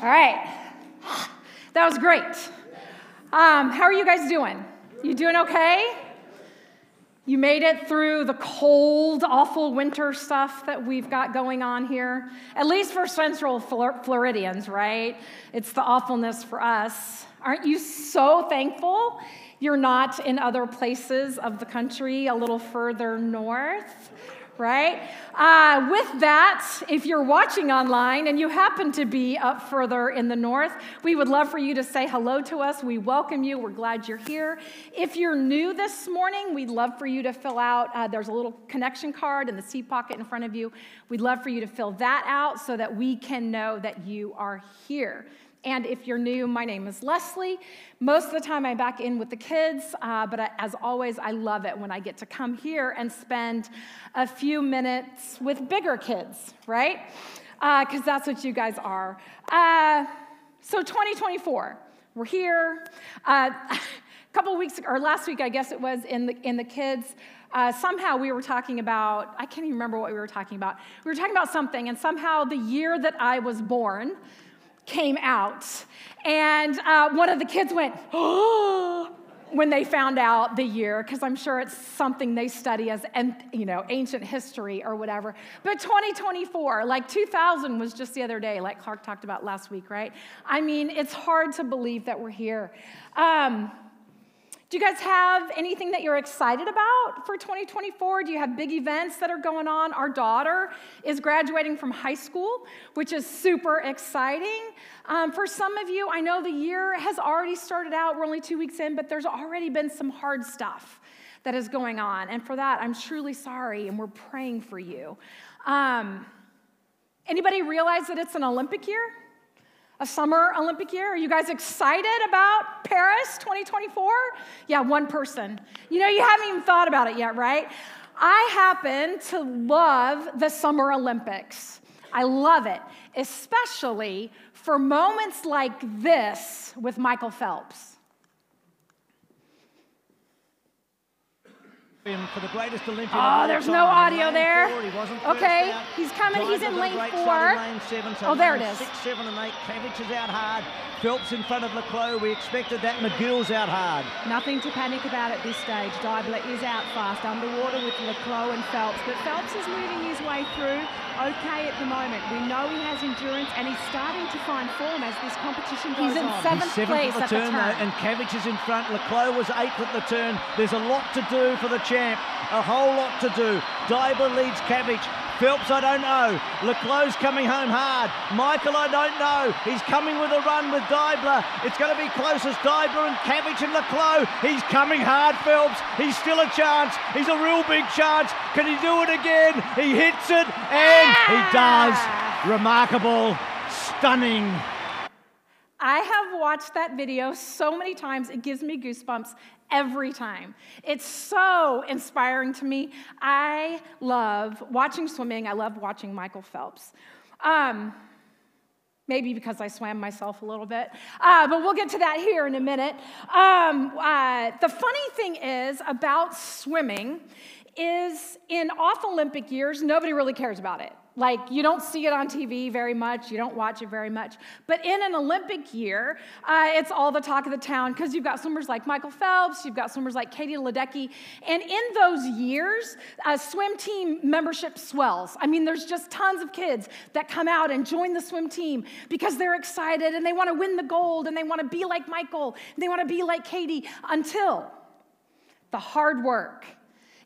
All right. That was great. Um, how are you guys doing? You doing okay? You made it through the cold, awful winter stuff that we've got going on here. At least for Central Floridians, right? It's the awfulness for us. Aren't you so thankful you're not in other places of the country a little further north? Right? Uh, with that, if you're watching online and you happen to be up further in the north, we would love for you to say hello to us. We welcome you. We're glad you're here. If you're new this morning, we'd love for you to fill out, uh, there's a little connection card in the seat pocket in front of you. We'd love for you to fill that out so that we can know that you are here. And if you're new, my name is Leslie. Most of the time I'm back in with the kids, uh, but I, as always, I love it when I get to come here and spend a few minutes with bigger kids, right? Because uh, that's what you guys are. Uh, so 2024, we're here. Uh, a couple weeks, or last week, I guess it was, in the, in the kids, uh, somehow we were talking about, I can't even remember what we were talking about. We were talking about something, and somehow the year that I was born, came out. And uh, one of the kids went, oh, when they found out the year, because I'm sure it's something they study as, you know, ancient history or whatever. But 2024, like 2000 was just the other day, like Clark talked about last week, right? I mean, it's hard to believe that we're here. Um, do you guys have anything that you're excited about for 2024? Do you have big events that are going on? Our daughter is graduating from high school, which is super exciting. Um, for some of you, I know the year has already started out. We're only two weeks in, but there's already been some hard stuff that is going on. And for that, I'm truly sorry, and we're praying for you. Um, anybody realize that it's an Olympic year? A summer Olympic year? Are you guys excited about Paris 2024? Yeah, one person. You know, you haven't even thought about it yet, right? I happen to love the Summer Olympics. I love it, especially for moments like this with Michael Phelps. For the greatest Olympian. Oh, there's no audio there. Four, okay, he's coming. He's in lane four. Lane seven, so oh, there it is. Six, seven, and eight. Cavic is out hard. Phelps in front of le Clos. We expected that. McGill's out hard. Nothing to panic about at this stage. Deibler is out fast, underwater with le Clos and Phelps, but Phelps is moving his way through okay at the moment. We know he has endurance, and he's starting to find form as this competition goes on. he's in. Seventh he's seventh place at the turn, the though, and Cavic is in front. le Clos was eighth at the turn. There's a lot to do for the champ. A whole lot to do. Deibler leads Cavic. Phelps, I don't know. le Clos coming home hard. Michael, I don't know. He's coming with a run with Deibler. It's going to be close as Deibler and Cavic and le Clos. He's coming hard, Phelps. He's still a chance. He's a real big chance. Can he do it again? He hits it, and he does. Remarkable, stunning. I have watched that video so many times, it gives me goosebumps every time. It's so inspiring to me. I love watching swimming, I love watching Michael Phelps. Um, maybe because I swam myself a little bit, uh, but we'll get to that here in a minute. Um, uh, the funny thing is about swimming is in off Olympic years, nobody really cares about it. Like, you don't see it on TV very much, you don't watch it very much. But in an Olympic year, uh, it's all the talk of the town because you've got swimmers like Michael Phelps, you've got swimmers like Katie Ledecky. And in those years, uh, swim team membership swells. I mean, there's just tons of kids that come out and join the swim team because they're excited and they want to win the gold and they want to be like Michael, they want to be like Katie until the hard work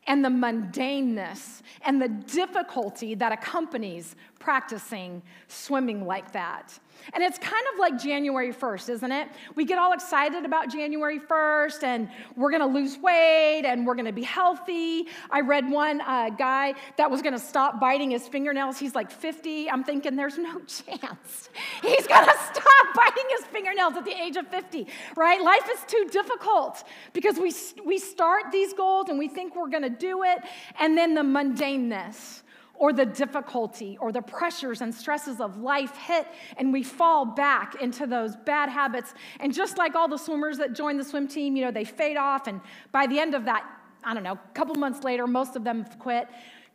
and the mundaneness and the difficulty that accompanies practicing swimming like that. And it's kind of like January 1st, isn't it? We get all excited about January 1st and we're gonna lose weight and we're gonna be healthy. I read one uh, guy that was gonna stop biting his fingernails. He's like 50. I'm thinking there's no chance he's gonna stop biting his fingernails at the age of 50, right? Life is too difficult because we, we start these goals and we think we're gonna do it, and then the mundaneness or the difficulty or the pressures and stresses of life hit, and we fall back into those bad habits. And just like all the swimmers that join the swim team, you know, they fade off, and by the end of that, I don't know, a couple months later, most of them quit.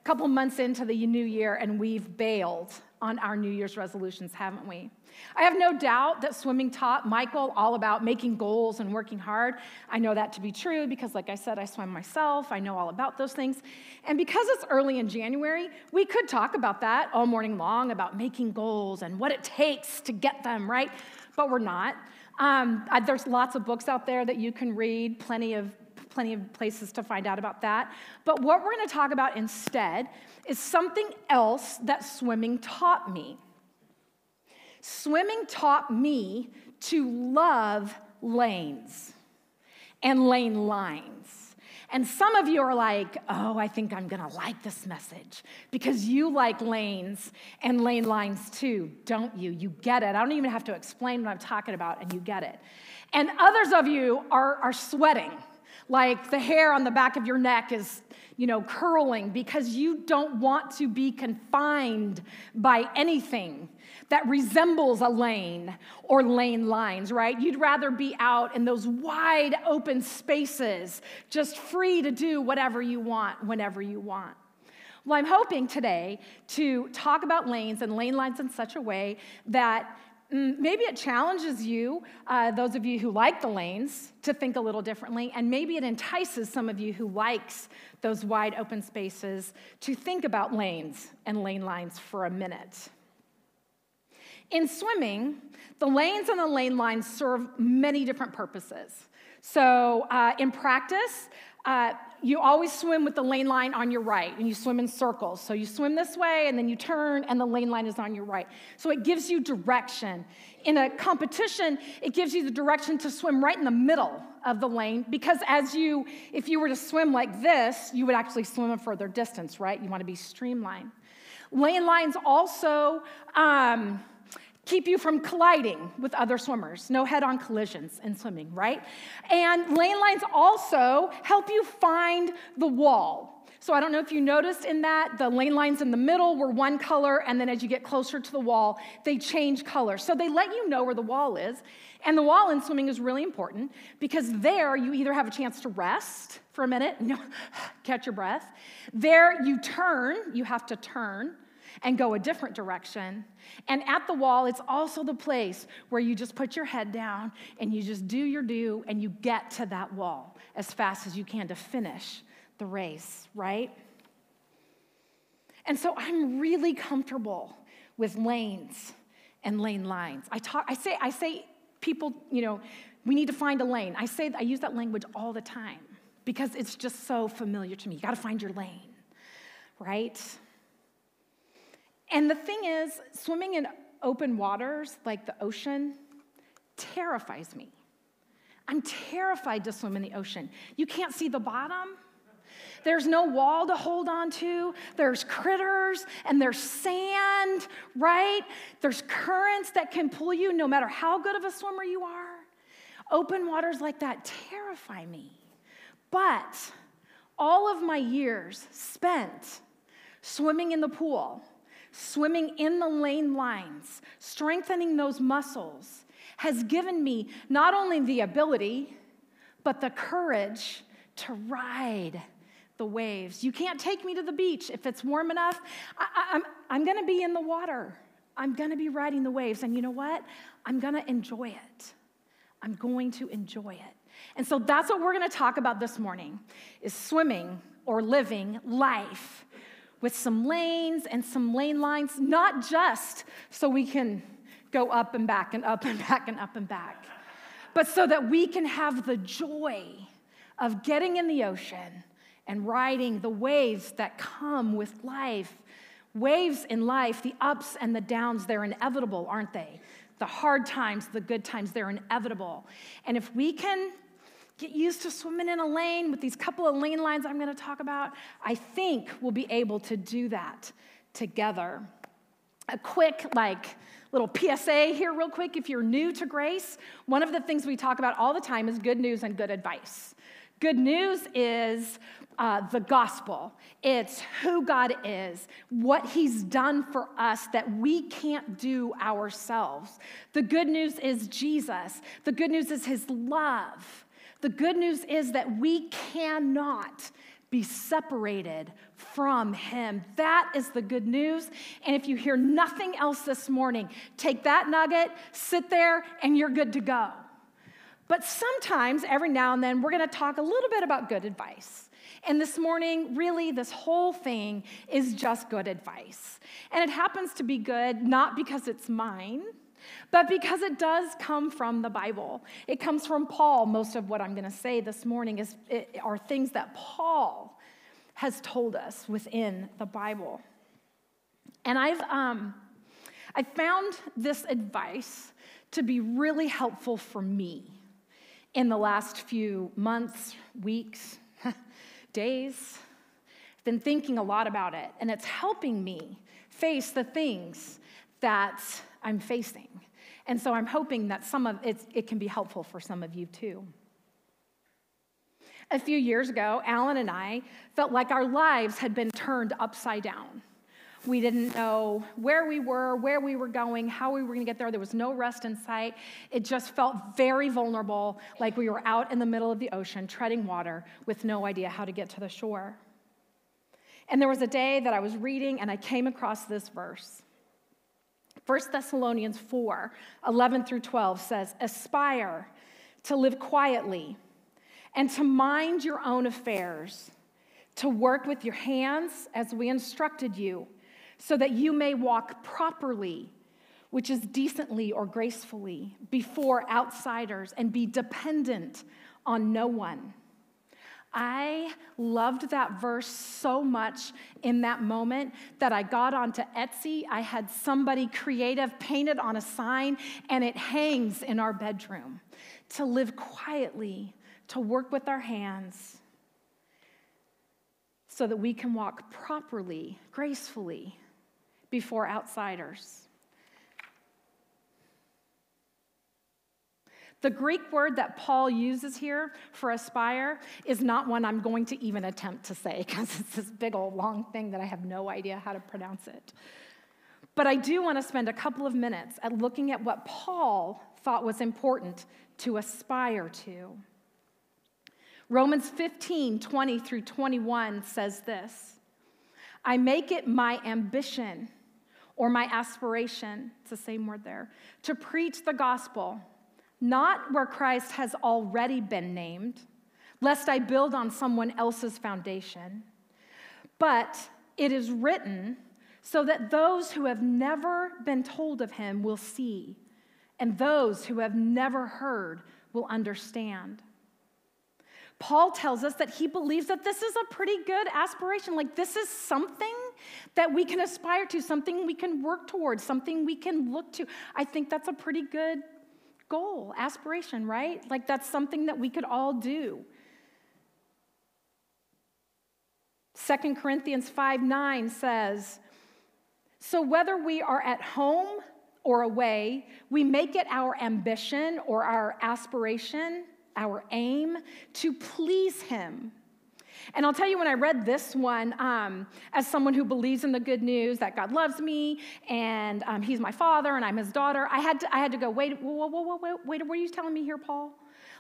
Couple months into the new year and we've bailed on our New Year's resolutions, haven't we? I have no doubt that swimming taught Michael all about making goals and working hard. I know that to be true because, like I said, I swim myself. I know all about those things. And because it's early in January, we could talk about that all morning long about making goals and what it takes to get them, right? But we're not. Um, there's lots of books out there that you can read, plenty of plenty of places to find out about that. But what we're going to talk about instead is something else that swimming taught me. Swimming taught me to love lanes and lane lines. And some of you are like, oh, I think I'm gonna like this message because you like lanes and lane lines too, don't you? You get it. I don't even have to explain what I'm talking about, and you get it. And others of you are, are sweating, like the hair on the back of your neck is you know, curling because you don't want to be confined by anything that resembles a lane or lane lines, right? You'd rather be out in those wide open spaces, just free to do whatever you want whenever you want. Well, I'm hoping today to talk about lanes and lane lines in such a way that maybe it challenges you, uh, those of you who like the lanes, to think a little differently, and maybe it entices some of you who likes those wide open spaces to think about lanes and lane lines for a minute. In swimming, the lanes and the lane lines serve many different purposes. So, uh, in practice, uh, you always swim with the lane line on your right and you swim in circles. So you swim this way and then you turn and the lane line is on your right. So it gives you direction. In a competition, it gives you the direction to swim right in the middle of the lane because as you, if you were to swim like this, you would actually swim a further distance, right? You want to be streamlined. Lane lines also, um, keep you from colliding with other swimmers. No head on collisions in swimming, right? And lane lines also help you find the wall. So I don't know if you noticed in that, the lane lines in the middle were one color, and then as you get closer to the wall, they change color. So they let you know where the wall is. And the wall in swimming is really important because there you either have a chance to rest for a minute, catch your breath. There you turn, you have to turn and go a different direction. And at the wall, it's also the place where you just put your head down and you just do your do and you get to that wall as fast as you can to finish the race, right? And so I'm really comfortable with lanes and lane lines. I talk I say I say people, you know, we need to find a lane. I say I use that language all the time because it's just so familiar to me. You got to find your lane. Right? And the thing is, swimming in open waters like the ocean terrifies me. I'm terrified to swim in the ocean. You can't see the bottom. There's no wall to hold on to. There's critters and there's sand, right? There's currents that can pull you no matter how good of a swimmer you are. Open waters like that terrify me. But all of my years spent swimming in the pool, swimming in the lane lines, strengthening those muscles, has given me not only the ability, but the courage to ride the waves. You can't take me to the beach if it's warm enough. I, am I'm, I'm gonna be in the water. I'm gonna be riding the waves. And you know what? I'm gonna enjoy it. I'm going to enjoy it. And so that's what we're gonna talk about this morning is swimming or living life with some lanes and some lane lines, not just so we can go up and back and up and back and up and back, but so that we can have the joy of getting in the ocean and riding the waves that come with life. Waves in life, the ups and the downs, they're inevitable, aren't they? The hard times, the good times, they're inevitable. And if we can get used to swimming in a lane with these couple of lane lines I'm going to talk about, I think we'll be able to do that together. A quick, like, little PSA here, real quick. If you're new to grace, one of the things we talk about all the time is good news and good advice. Good news is uh, the gospel. It's who God is, what He's done for us that we can't do ourselves. The good news is Jesus. The good news is His love. The good news is that we cannot be separated from him. That is the good news. And if you hear nothing else this morning, take that nugget, sit there, and you're good to go. But sometimes, every now and then, we're going to talk a little bit about good advice. And this morning, really, this whole thing is just good advice. And it happens to be good not because it's mine, but because it does come from the Bible. It comes from Paul. Most of what I'm going to say this morning is, are things that Paul has told us within the Bible. And I've, um, I found this advice to be really helpful for me in the last few months, weeks, days. I've been thinking a lot about it, and it's helping me face the things that I'm facing. And so I'm hoping that some of it, it can be helpful for some of you too. A few years ago, Alan and I felt like our lives had been turned upside down. We didn't know where we were, where we were going, how we were going to get there. There was no rest in sight. It just felt very vulnerable, like we were out in the middle of the ocean, treading water with no idea how to get to the shore. And there was a day that I was reading and I came across this verse. 1 Thessalonians 4 11 through 12 says, Aspire to live quietly and to mind your own affairs, to work with your hands as we instructed you so that you may walk properly, which is decently or gracefully, before outsiders and be dependent on no one. I loved that verse so much in that moment that I got onto Etsy. I had somebody creative paint it on a sign, and it hangs in our bedroom. To live quietly, to work with our hands, so that we can walk properly, gracefully, before outsiders. The Greek word that Paul uses here for aspire is not one I'm going to even attempt to say because it's this big old long thing that I have no idea how to pronounce it. But I do want to spend a couple of minutes at looking at what Paul thought was important to aspire to. Romans 15, 20 through 21 says this I make it my ambition or my aspiration, it's the same word there, to preach the gospel, not where Christ has already been named, lest I build on someone else's foundation, but it is written so that those who have never been told of him will see, and those who have never heard will understand. Paul tells us that he believes that this is a pretty good aspiration. Like, this is something that we can aspire to, something we can work towards, something we can look to. I think that's a pretty good goal, aspiration, right? Like, that's something that we could all do. 2 Corinthians 5 9 says, So whether we are at home or away, we make it our ambition or our aspiration our aim to please Him. And I'll tell you, when I read this one, um, as someone who believes in the good news that God loves me and um, He's my father and I'm His daughter, I had to, I had to go, wait, whoa, whoa, whoa, wait, wait, what are you telling me here, Paul?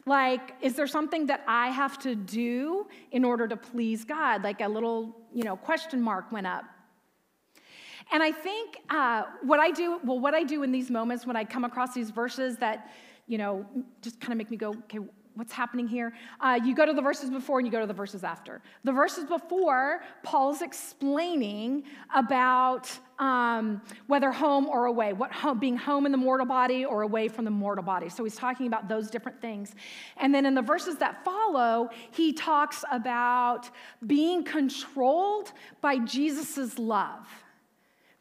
Like, is there something that I have to do in order to please God? Like a little, you know, question mark went up. And I think uh, what I do, well, what I do in these moments when I come across these verses that, you know, just kind of make me go, okay, what's happening here? Uh, you go to the verses before and you go to the verses after. The verses before, Paul's explaining about um, whether home or away, what home, being home in the mortal body or away from the mortal body. So he's talking about those different things. And then in the verses that follow, he talks about being controlled by Jesus' love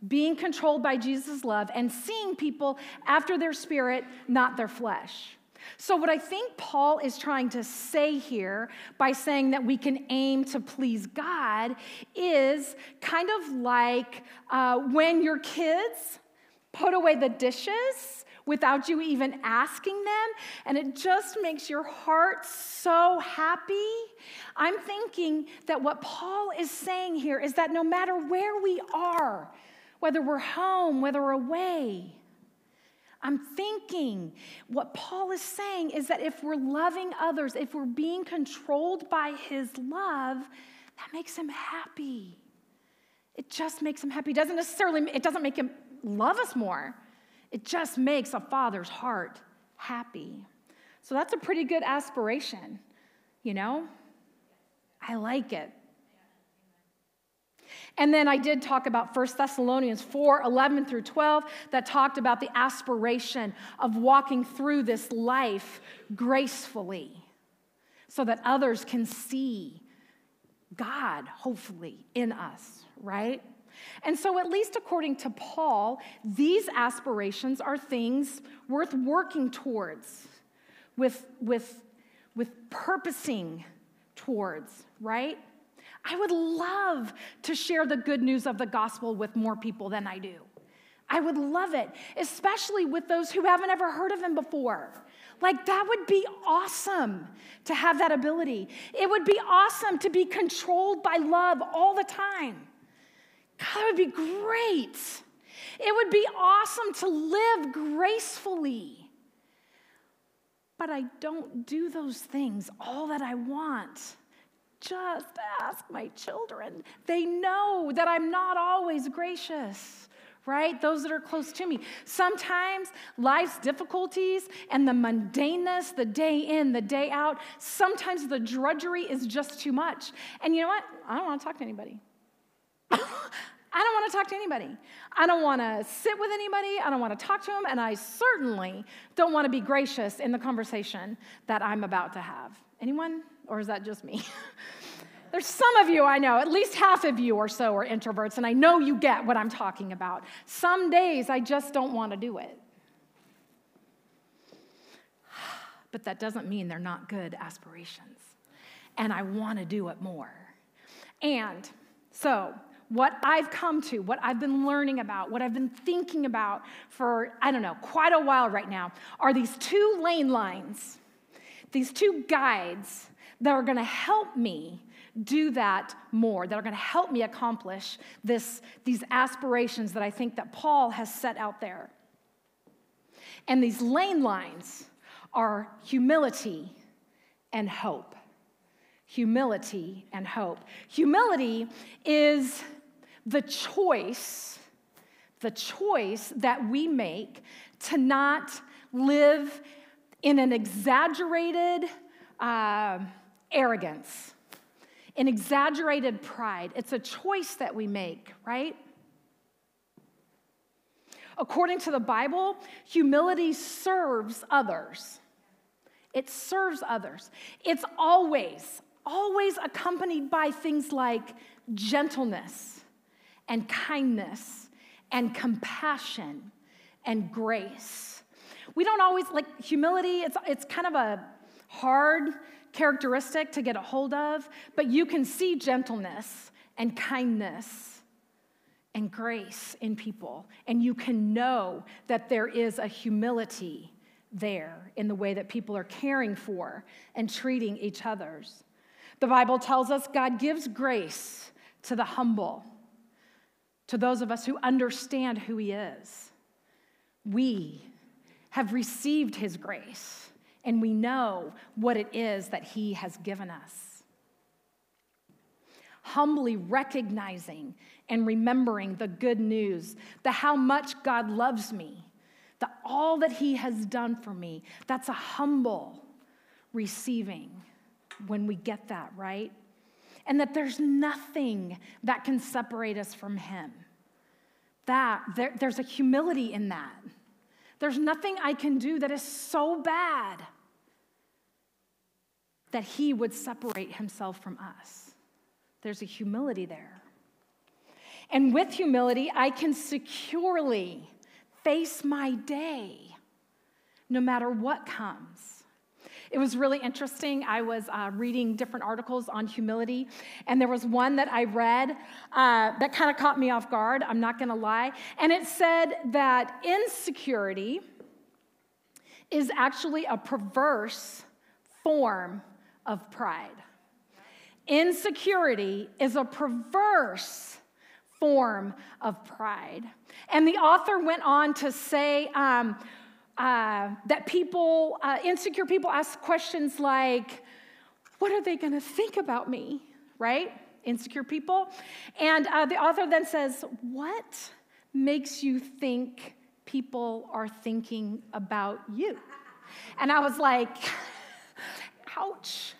being controlled by Jesus' love and seeing people after their spirit, not their flesh. So, what I think Paul is trying to say here by saying that we can aim to please God is kind of like uh, when your kids put away the dishes without you even asking them, and it just makes your heart so happy. I'm thinking that what Paul is saying here is that no matter where we are, whether we're home, whether we're away, I'm thinking what Paul is saying is that if we're loving others, if we're being controlled by his love, that makes him happy. It just makes him happy. It doesn't necessarily, it doesn't make him love us more. It just makes a father's heart happy. So that's a pretty good aspiration, you know? I like it. And then I did talk about 1 Thessalonians 4 11 through 12, that talked about the aspiration of walking through this life gracefully so that others can see God, hopefully, in us, right? And so, at least according to Paul, these aspirations are things worth working towards, with, with, with purposing towards, right? I would love to share the good news of the gospel with more people than I do. I would love it, especially with those who haven't ever heard of him before. Like, that would be awesome to have that ability. It would be awesome to be controlled by love all the time. God, that would be great. It would be awesome to live gracefully. But I don't do those things all that I want. Just ask my children. They know that I'm not always gracious, right? Those that are close to me. Sometimes life's difficulties and the mundaneness, the day in, the day out, sometimes the drudgery is just too much. And you know what? I don't want to talk to anybody. I don't want to talk to anybody. I don't want to sit with anybody. I don't want to talk to them. And I certainly don't want to be gracious in the conversation that I'm about to have. Anyone? Or is that just me? There's some of you I know, at least half of you or so are introverts, and I know you get what I'm talking about. Some days I just don't want to do it. But that doesn't mean they're not good aspirations. And I want to do it more. And so, what I've come to, what I've been learning about, what I've been thinking about for, I don't know, quite a while right now, are these two lane lines, these two guides that are going to help me do that more, that are going to help me accomplish this, these aspirations that I think that Paul has set out there. And these lane lines are humility and hope. Humility and hope. Humility is the choice, the choice that we make to not live in an exaggerated, uh, arrogance, an exaggerated pride. It's a choice that we make, right? According to the Bible, humility serves others. It serves others. It's always, always accompanied by things like gentleness and kindness and compassion and grace. We don't always like humility, it's, it's kind of a hard characteristic to get a hold of, but you can see gentleness and kindness and grace in people. And you can know that there is a humility there in the way that people are caring for and treating each others. The Bible tells us God gives grace to the humble, to those of us who understand who He is. We have received His grace and we know what it is that He has given us. Humbly recognizing and remembering the good news, the how much God loves me, the all that He has done for me. That's a humble receiving when we get that, right? And that there's nothing that can separate us from Him. That, there, there's a humility in that. There's nothing I can do that is so bad that he would separate himself from us. There's a humility there. And with humility, I can securely face my day no matter what comes. It was really interesting. I was uh, reading different articles on humility, and there was one that I read uh, that kind of caught me off guard. I'm not going to lie. And it said that insecurity is actually a perverse form of pride. Insecurity is a perverse form of pride. And the author went on to say um, uh, that people, uh, insecure people, ask questions like, What are they to think about me? Right? insecure people. And uh, the author then says, What makes you think people are thinking about you? And I was like, Ouch.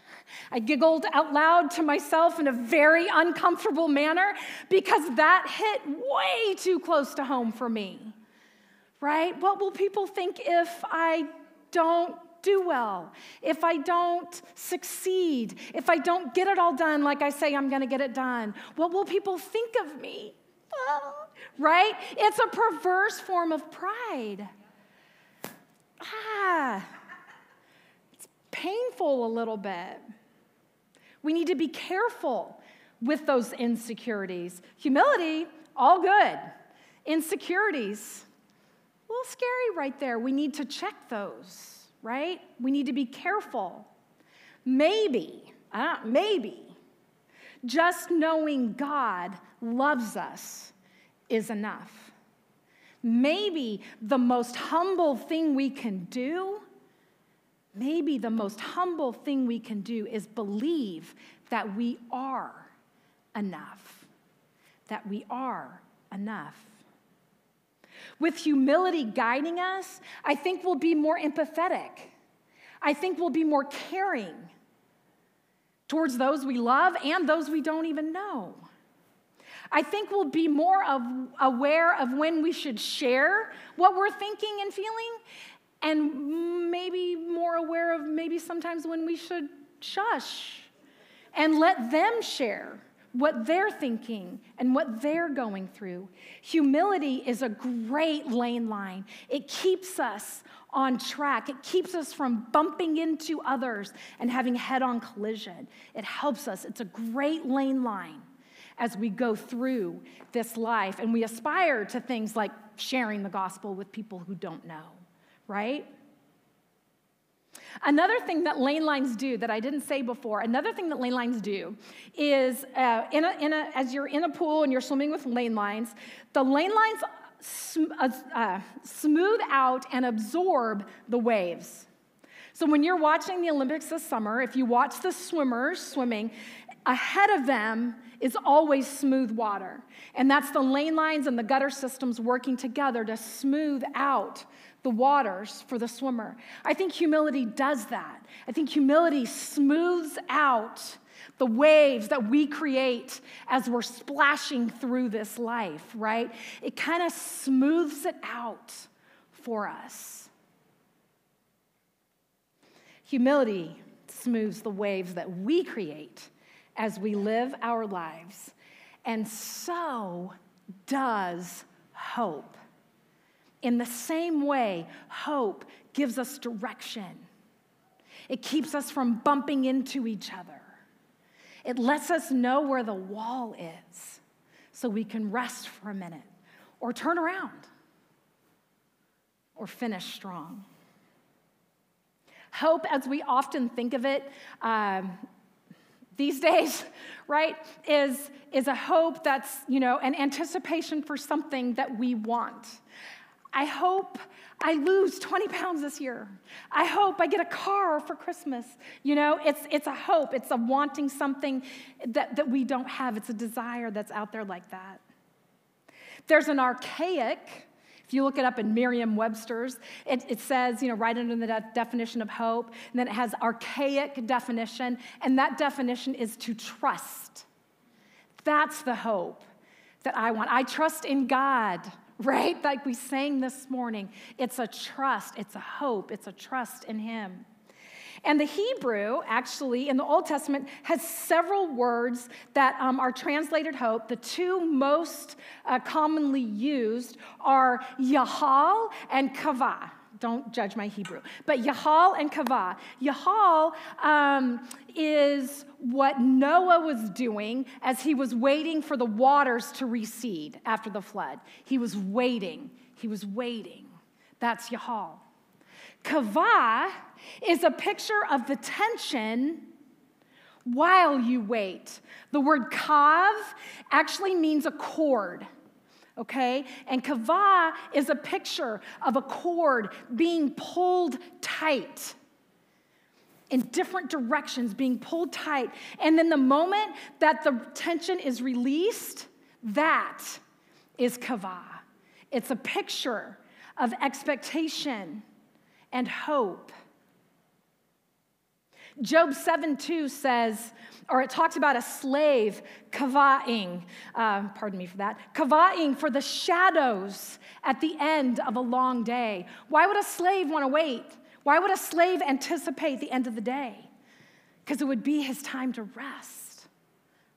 I giggled out loud to myself in a very uncomfortable manner because that hit way too close to home for me. Right? What will people think if I don't do well, if I don't succeed, if I don't get it all done like I say I'm going to get it done? What will people think of me? right? It's a perverse form of pride. Ah, it's painful a little bit. We need to be careful with those insecurities. Humility, all good. Insecurities, a little scary right there. We need to check those, right? We need to be careful. Maybe, uh, maybe, just knowing God loves us is enough. Maybe the most humble thing we can do maybe the most humble thing we can do is believe that we are enough. That we are enough. With humility guiding us, I think we'll be more empathetic. I think we'll be more caring towards those we love and those we don't even know. I think we'll be more of, aware of when we should share what we're thinking and feeling and maybe more aware of maybe sometimes when we should shush and let them share what they're thinking and what they're going through. Humility is a great lane line. It keeps us on track. It keeps us from bumping into others and having head on collision. It helps us. It's a great lane line as we go through this life and we aspire to things like sharing the gospel with people who don't know right? Another thing that lane lines do that I didn't say before, another thing that lane lines do is uh, in a, in a, as you're in a pool and you're swimming with lane lines, the lane lines sm- uh, uh, smooth out and absorb the waves. So when you're watching the Olympics this summer, if you watch the swimmers swimming, ahead of them is always smooth water. And that's the lane lines and the gutter systems working together to smooth out the waters for the swimmer. I think humility does that. I think humility smooths out the waves that we create as we're splashing through this life, right? It kind of smooths it out for us. Humility smooths the waves that we create as we live our lives, and so does hope. In the same way, hope gives us direction. It keeps us from bumping into each other. It lets us know where the wall is so we can rest for a minute or turn around or finish strong. Hope, as we often think of it um, these days, right, is, is a hope that's, you know, an anticipation for something that we want. I hope I lose 20 pounds this year. I hope I get a car for Christmas. You know, it's, it's a hope, it's a wanting something that, that we don't have, it's a desire that's out there like that. There's an archaic, if you look it up in Merriam Webster's, it, it says, you know, right under the de- definition of hope, and then it has archaic definition, and that definition is to trust. That's the hope that I want. I trust in God right? Like we sang this morning. It's a trust, it's a hope, it's a trust in Him. And the Hebrew, actually, in the Old Testament, has several words that um, are translated hope. The two most uh, commonly used are Yahal and Kavah. Don't judge my Hebrew. But Yahal and Kavah. Yahal um, is what Noah was doing as he was waiting for the waters to recede after the flood. He was waiting. He was waiting. That's Yahal. Kavah is a picture of the tension while you wait. The word kav actually means a cord okay? And kavah is a picture of a cord being pulled tight. in different directions, being pulled tight. And then the moment that the tension is released, that is kavah. It's a picture of expectation and hope. Job 7 2 says, or it talks about a slave kavaing, uh, pardon me for that, kavaing for the shadows at the end of a long day. Why would a slave want to wait? Why would a slave anticipate the end of the day? Because it would be his time to rest,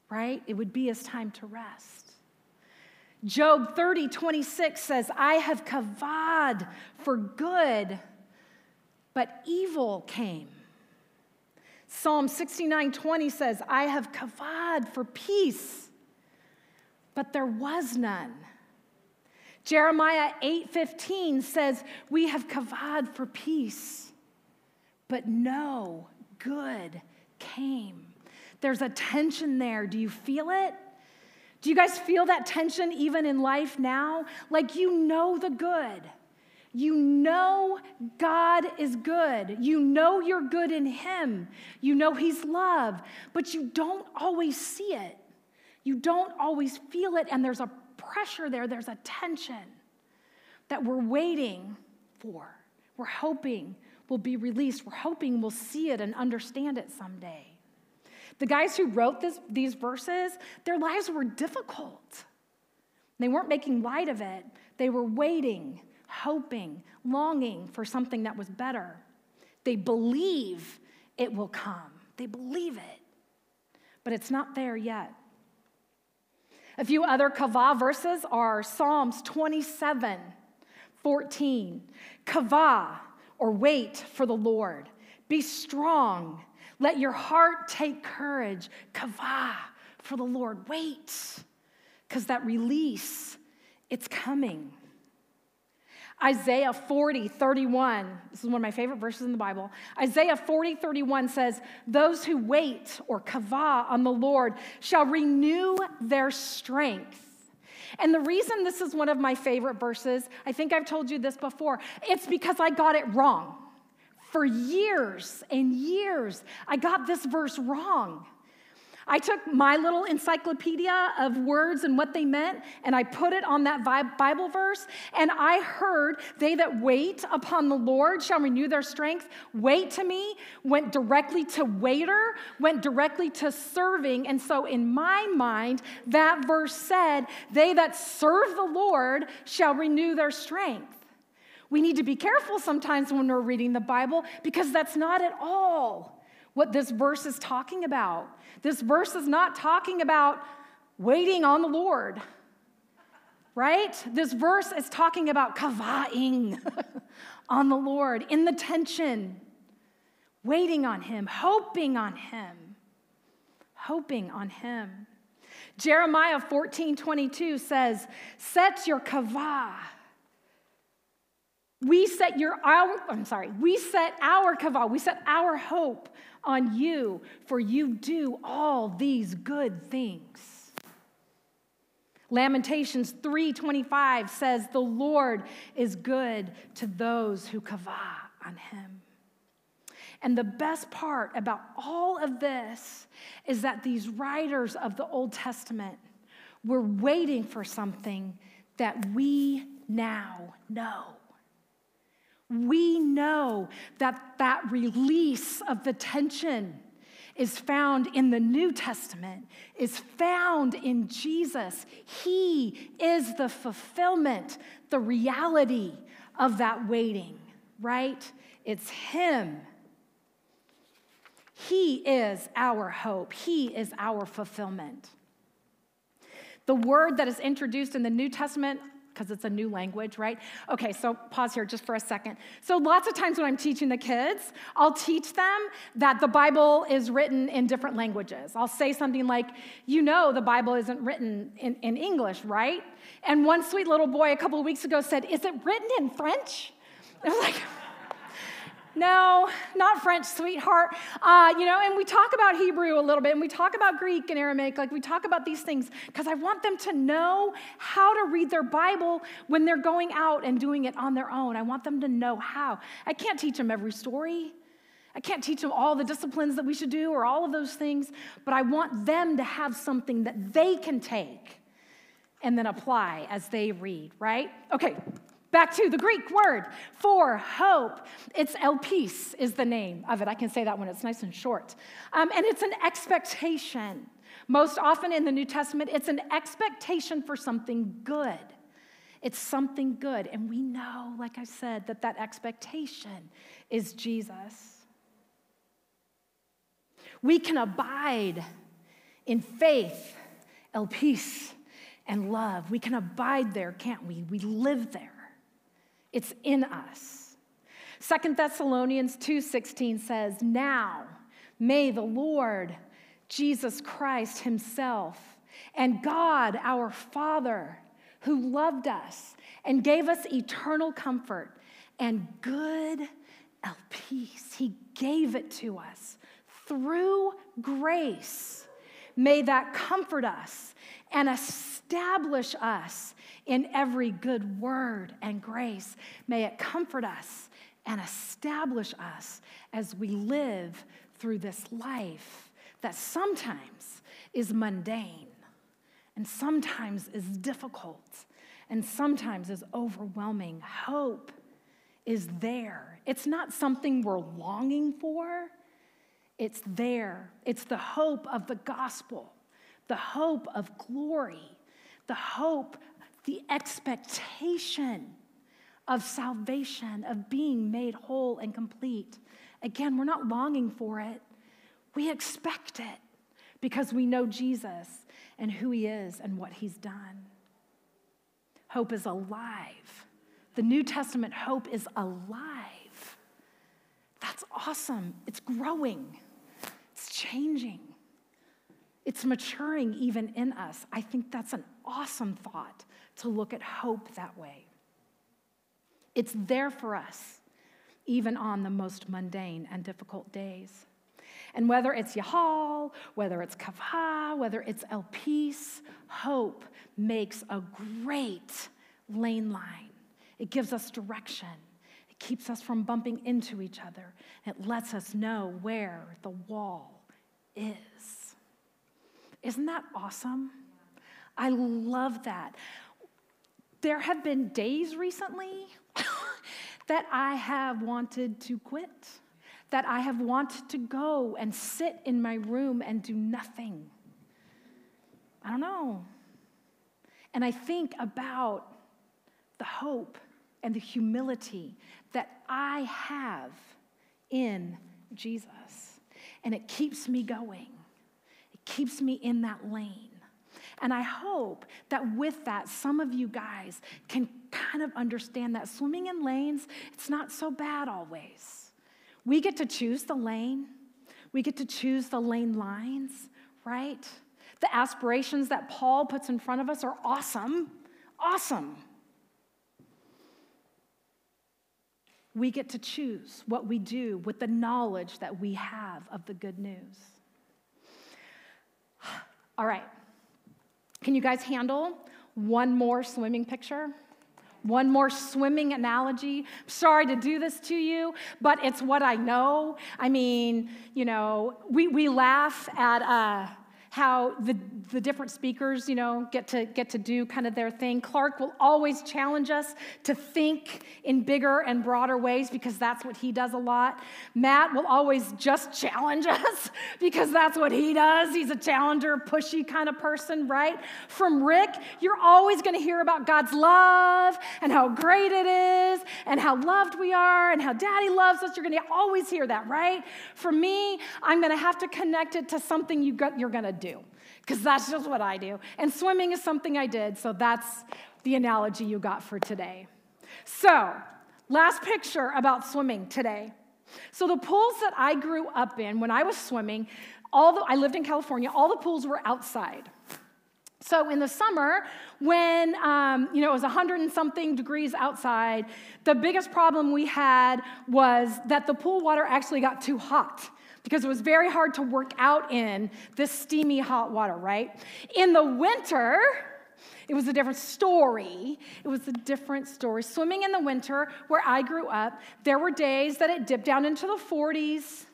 right? It would be his time to rest. Job 30, 26 says, I have kavad for good, but evil came. Psalm 69 20 says, I have kavad for peace, but there was none. Jeremiah 8 15 says, We have kavad for peace, but no good came. There's a tension there. Do you feel it? Do you guys feel that tension even in life now? Like you know the good. You know God is good. You know you're good in Him. You know He's love, but you don't always see it. You don't always feel it, and there's a pressure there, there's a tension that we're waiting for. We're hoping will be released. We're hoping we'll see it and understand it someday. The guys who wrote this, these verses, their lives were difficult. They weren't making light of it, they were waiting hoping, longing for something that was better. They believe it will come, they believe it, but it's not there yet. A few other kavah verses are Psalms 27 14. Kavah, or wait for the Lord. Be strong. Let your heart take courage. Kavah for the Lord. Wait, because that release, it's coming. Isaiah 40, 31. This is one of my favorite verses in the Bible. Isaiah 40, 31 says, Those who wait or kavah on the Lord shall renew their strength. And the reason this is one of my favorite verses, I think I've told you this before, it's because I got it wrong. For years and years, I got this verse wrong. I took my little encyclopedia of words and what they meant, and I put it on that Bible verse, and I heard, They that wait upon the Lord shall renew their strength. Wait to me went directly to waiter, went directly to serving. And so, in my mind, that verse said, They that serve the Lord shall renew their strength. We need to be careful sometimes when we're reading the Bible because that's not at all what this verse is talking about. This verse is not talking about waiting on the Lord, right? This verse is talking about kavaing on the Lord in the tension, waiting on Him, hoping on Him, hoping on Him. Jeremiah 14 22 says, Set your kavah. We set your our, I'm sorry, we set our kavah, we set our hope on you, for you do all these good things. Lamentations 3:25 says the Lord is good to those who kavah on him. And the best part about all of this is that these writers of the Old Testament were waiting for something that we now know. We know that that release of the tension is found in the New Testament, is found in Jesus. He is the fulfillment, the reality of that waiting, right? It's Him. He is our hope, He is our fulfillment. The word that is introduced in the New Testament because it's a new language, right? Okay, so pause here just for a second. So, lots of times when I'm teaching the kids, I'll teach them that the Bible is written in different languages. I'll say something like, You know, the Bible isn't written in, in English, right? And one sweet little boy a couple of weeks ago said, Is it written in French? I was like, no, not French, sweetheart. Uh, you know, and we talk about Hebrew a little bit, and we talk about Greek and Aramaic, like we talk about these things, because I want them to know how to read their Bible when they're going out and doing it on their own. I want them to know how. I can't teach them every story. I can't teach them all the disciplines that we should do or all of those things, but I want them to have something that they can take and then apply as they read, right? Okay, back to the Greek word for hope. It's elpis is the name of it. I can say that when it's nice and short. Um, and it's an expectation. Most often in the New Testament, it's an expectation for something good. It's something good. And we know, like I said, that that expectation is Jesus. We can abide in faith, elpis, and love. We can abide there, can't we? We live there. It's in us. Second Thessalonians 2:16 says, "Now may the Lord Jesus Christ himself and God our Father who loved us and gave us eternal comfort and good peace. He gave it to us through grace. May that comfort us and establish us in every good word and grace. May it comfort us and establish us as we live through this life that sometimes is mundane and sometimes is difficult and sometimes is overwhelming. Hope is there. It's not something we're longing for, it's there. It's the hope of the gospel, the hope of glory, the hope, the expectation of salvation, of being made whole and complete. Again, we're not longing for it, we expect it because we know Jesus and who he is and what he's done. Hope is alive. The New Testament hope is alive. That's awesome. It's growing, it's changing, it's maturing even in us. I think that's an awesome thought to look at hope that way. It's there for us, even on the most mundane and difficult days. And whether it's Yahal, whether it's Kavha, whether it's Elpis, hope makes a great lane line. It gives us direction. It keeps us from bumping into each other. It lets us know where the wall is. Isn't that awesome? I love that. There have been days recently that I have wanted to quit that I have wanted to go and sit in my room and do nothing. I don't know. And I think about the hope and the humility that I have in Jesus. And it keeps me going, keeps me in that lane. And I hope that with that, some of you guys can kind of understand that swimming in lanes, it's not so bad always. We get to choose the lane, we get to choose the lane lines, right? The aspirations that Paul puts in front of us are awesome, awesome. We get to choose what we do with the knowledge that we have of the good news. All right. Can you guys handle one more swimming picture? One more swimming analogy. Sorry to do this to you, but it's what I know. I mean, you know, we, we laugh at uh, how the, the different speakers, you know, get to get to do kind of their thing. Clark will always challenge us to think in bigger and broader ways because that's what he does a lot. Matt will always just challenge us because that's what he does. He's a challenger, pushy kind of person, right? From Rick, you're always going to hear about God's love and how great it is and how loved we are and how daddy loves us. You're going to always hear that, right? For me, I'm going to have to connect it to something you got, you're going to do, because that's just what I do. And swimming is something I did, so that's the analogy you got for today. So, last picture about swimming today. So, the pools that I grew up in when I was swimming, all the, I lived in California, all the pools were outside. So in the summer, when um, you know it was 100 and something degrees outside, the biggest problem we had was that the pool water actually got too hot because it was very hard to work out in this steamy hot water, right? In the winter, It was a different story. It was a different story. Swimming in the winter, where I grew up, there were days that it dipped down into the 40s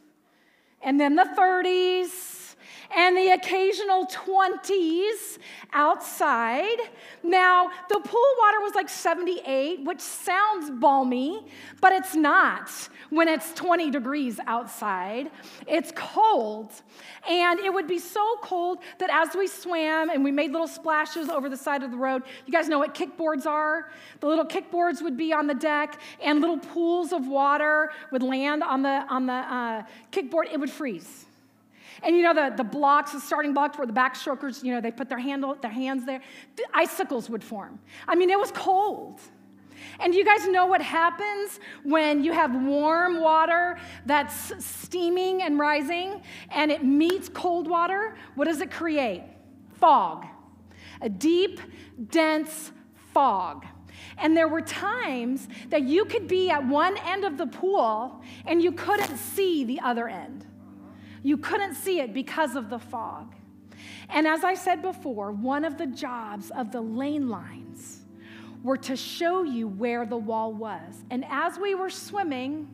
and then the 30s and the occasional 20s outside. Now, the pool water was like 78, which sounds balmy, but it's not when it's 20 degrees outside. It's cold. And it would be so cold that as we swam and we made little splashes over the side of the road, you guys know what kickboards are? The little kickboards would be on the deck, and little pools of water would land on the, on the uh, kickboard. It would freeze. And you know the, the blocks, the starting blocks where the backstrokers, you know, they put their, handle, their hands there, the icicles would form. I mean, it was cold. And you guys know what happens when you have warm water that's steaming and rising and it meets cold water? What does it create? Fog. A deep, dense fog. And there were times that you could be at one end of the pool and you couldn't see the other end. You couldn't see it because of the fog. And as I said before, one of the jobs of the lane lines were to show you where the wall was. And as we were swimming,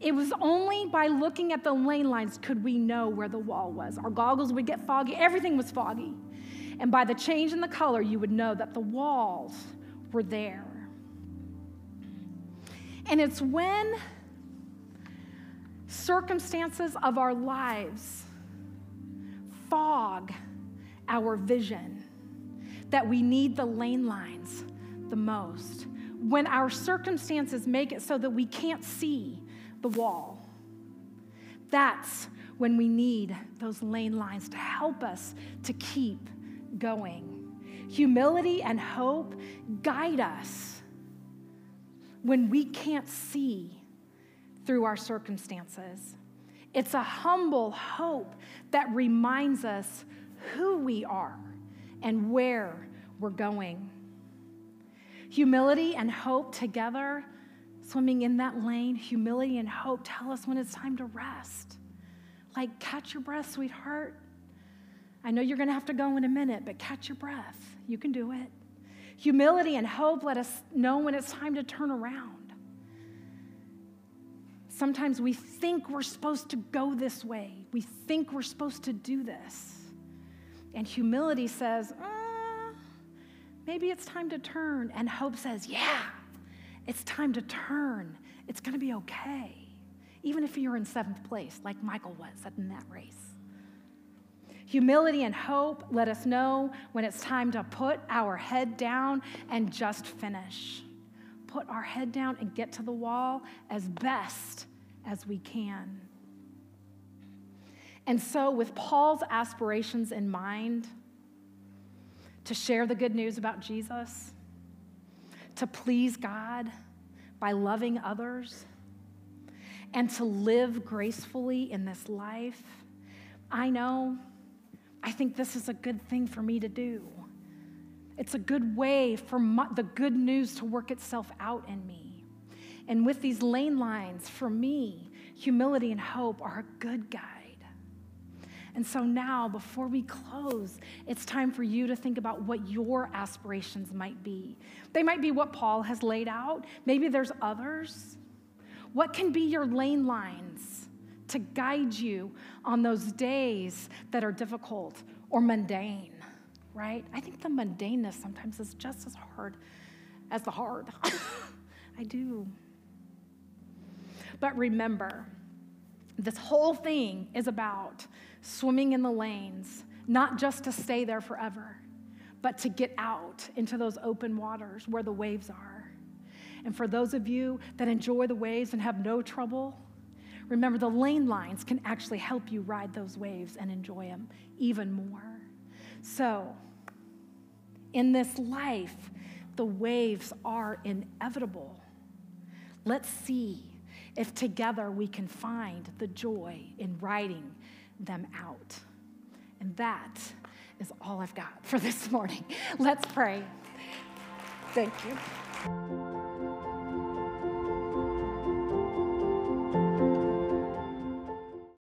it was only by looking at the lane lines could we know where the wall was. Our goggles would get foggy, everything was foggy. And by the change in the color, you would know that the walls were there. And it's when circumstances of our lives fog our vision, that we need the lane lines the most. When our circumstances make it so that we can't see the wall, that's when we need those lane lines to help us to keep going. Humility and hope guide us when we can't see through our circumstances. It's a humble hope that reminds us who we are and where we're going. Humility and hope together, swimming in that lane, humility and hope tell us when it's time to rest. Like, catch your breath, sweetheart. I know you're going to have to go in a minute, but catch your breath. You can do it. Humility and hope let us know when it's time to turn around. Sometimes we think we're supposed to go this way, we think we're supposed to do this. And humility says, uh, maybe it's time to turn. And hope says, yeah, it's time to turn. It's going to be okay. Even if you're in seventh place, like Michael was in that race. Humility and hope let us know when it's time to put our head down and just finish. Put our head down and get to the wall as best as we can. And so, with Paul's aspirations in mind, to share the good news about Jesus, to please God by loving others, and to live gracefully in this life, I know, I think this is a good thing for me to do. It's a good way for my, the good news to work itself out in me. And with these lane lines, for me, humility and hope are a good guide. And so now, before we close, it's time for you to think about what your aspirations might be. They might be what Paul has laid out, maybe there's others. What can be your lane lines to guide you on those days that are difficult or mundane, right? I think the mundaneness sometimes is just as hard as the hard. I do. But remember, this whole thing is about swimming in the lanes, not just to stay there forever, but to get out into those open waters where the waves are. And for those of you that enjoy the waves and have no trouble, remember the lane lines can actually help you ride those waves and enjoy them even more. So, in this life, the waves are inevitable. Let's see if together we can find the joy in writing them out. And that is all I've got for this morning. Let's pray. Thank you.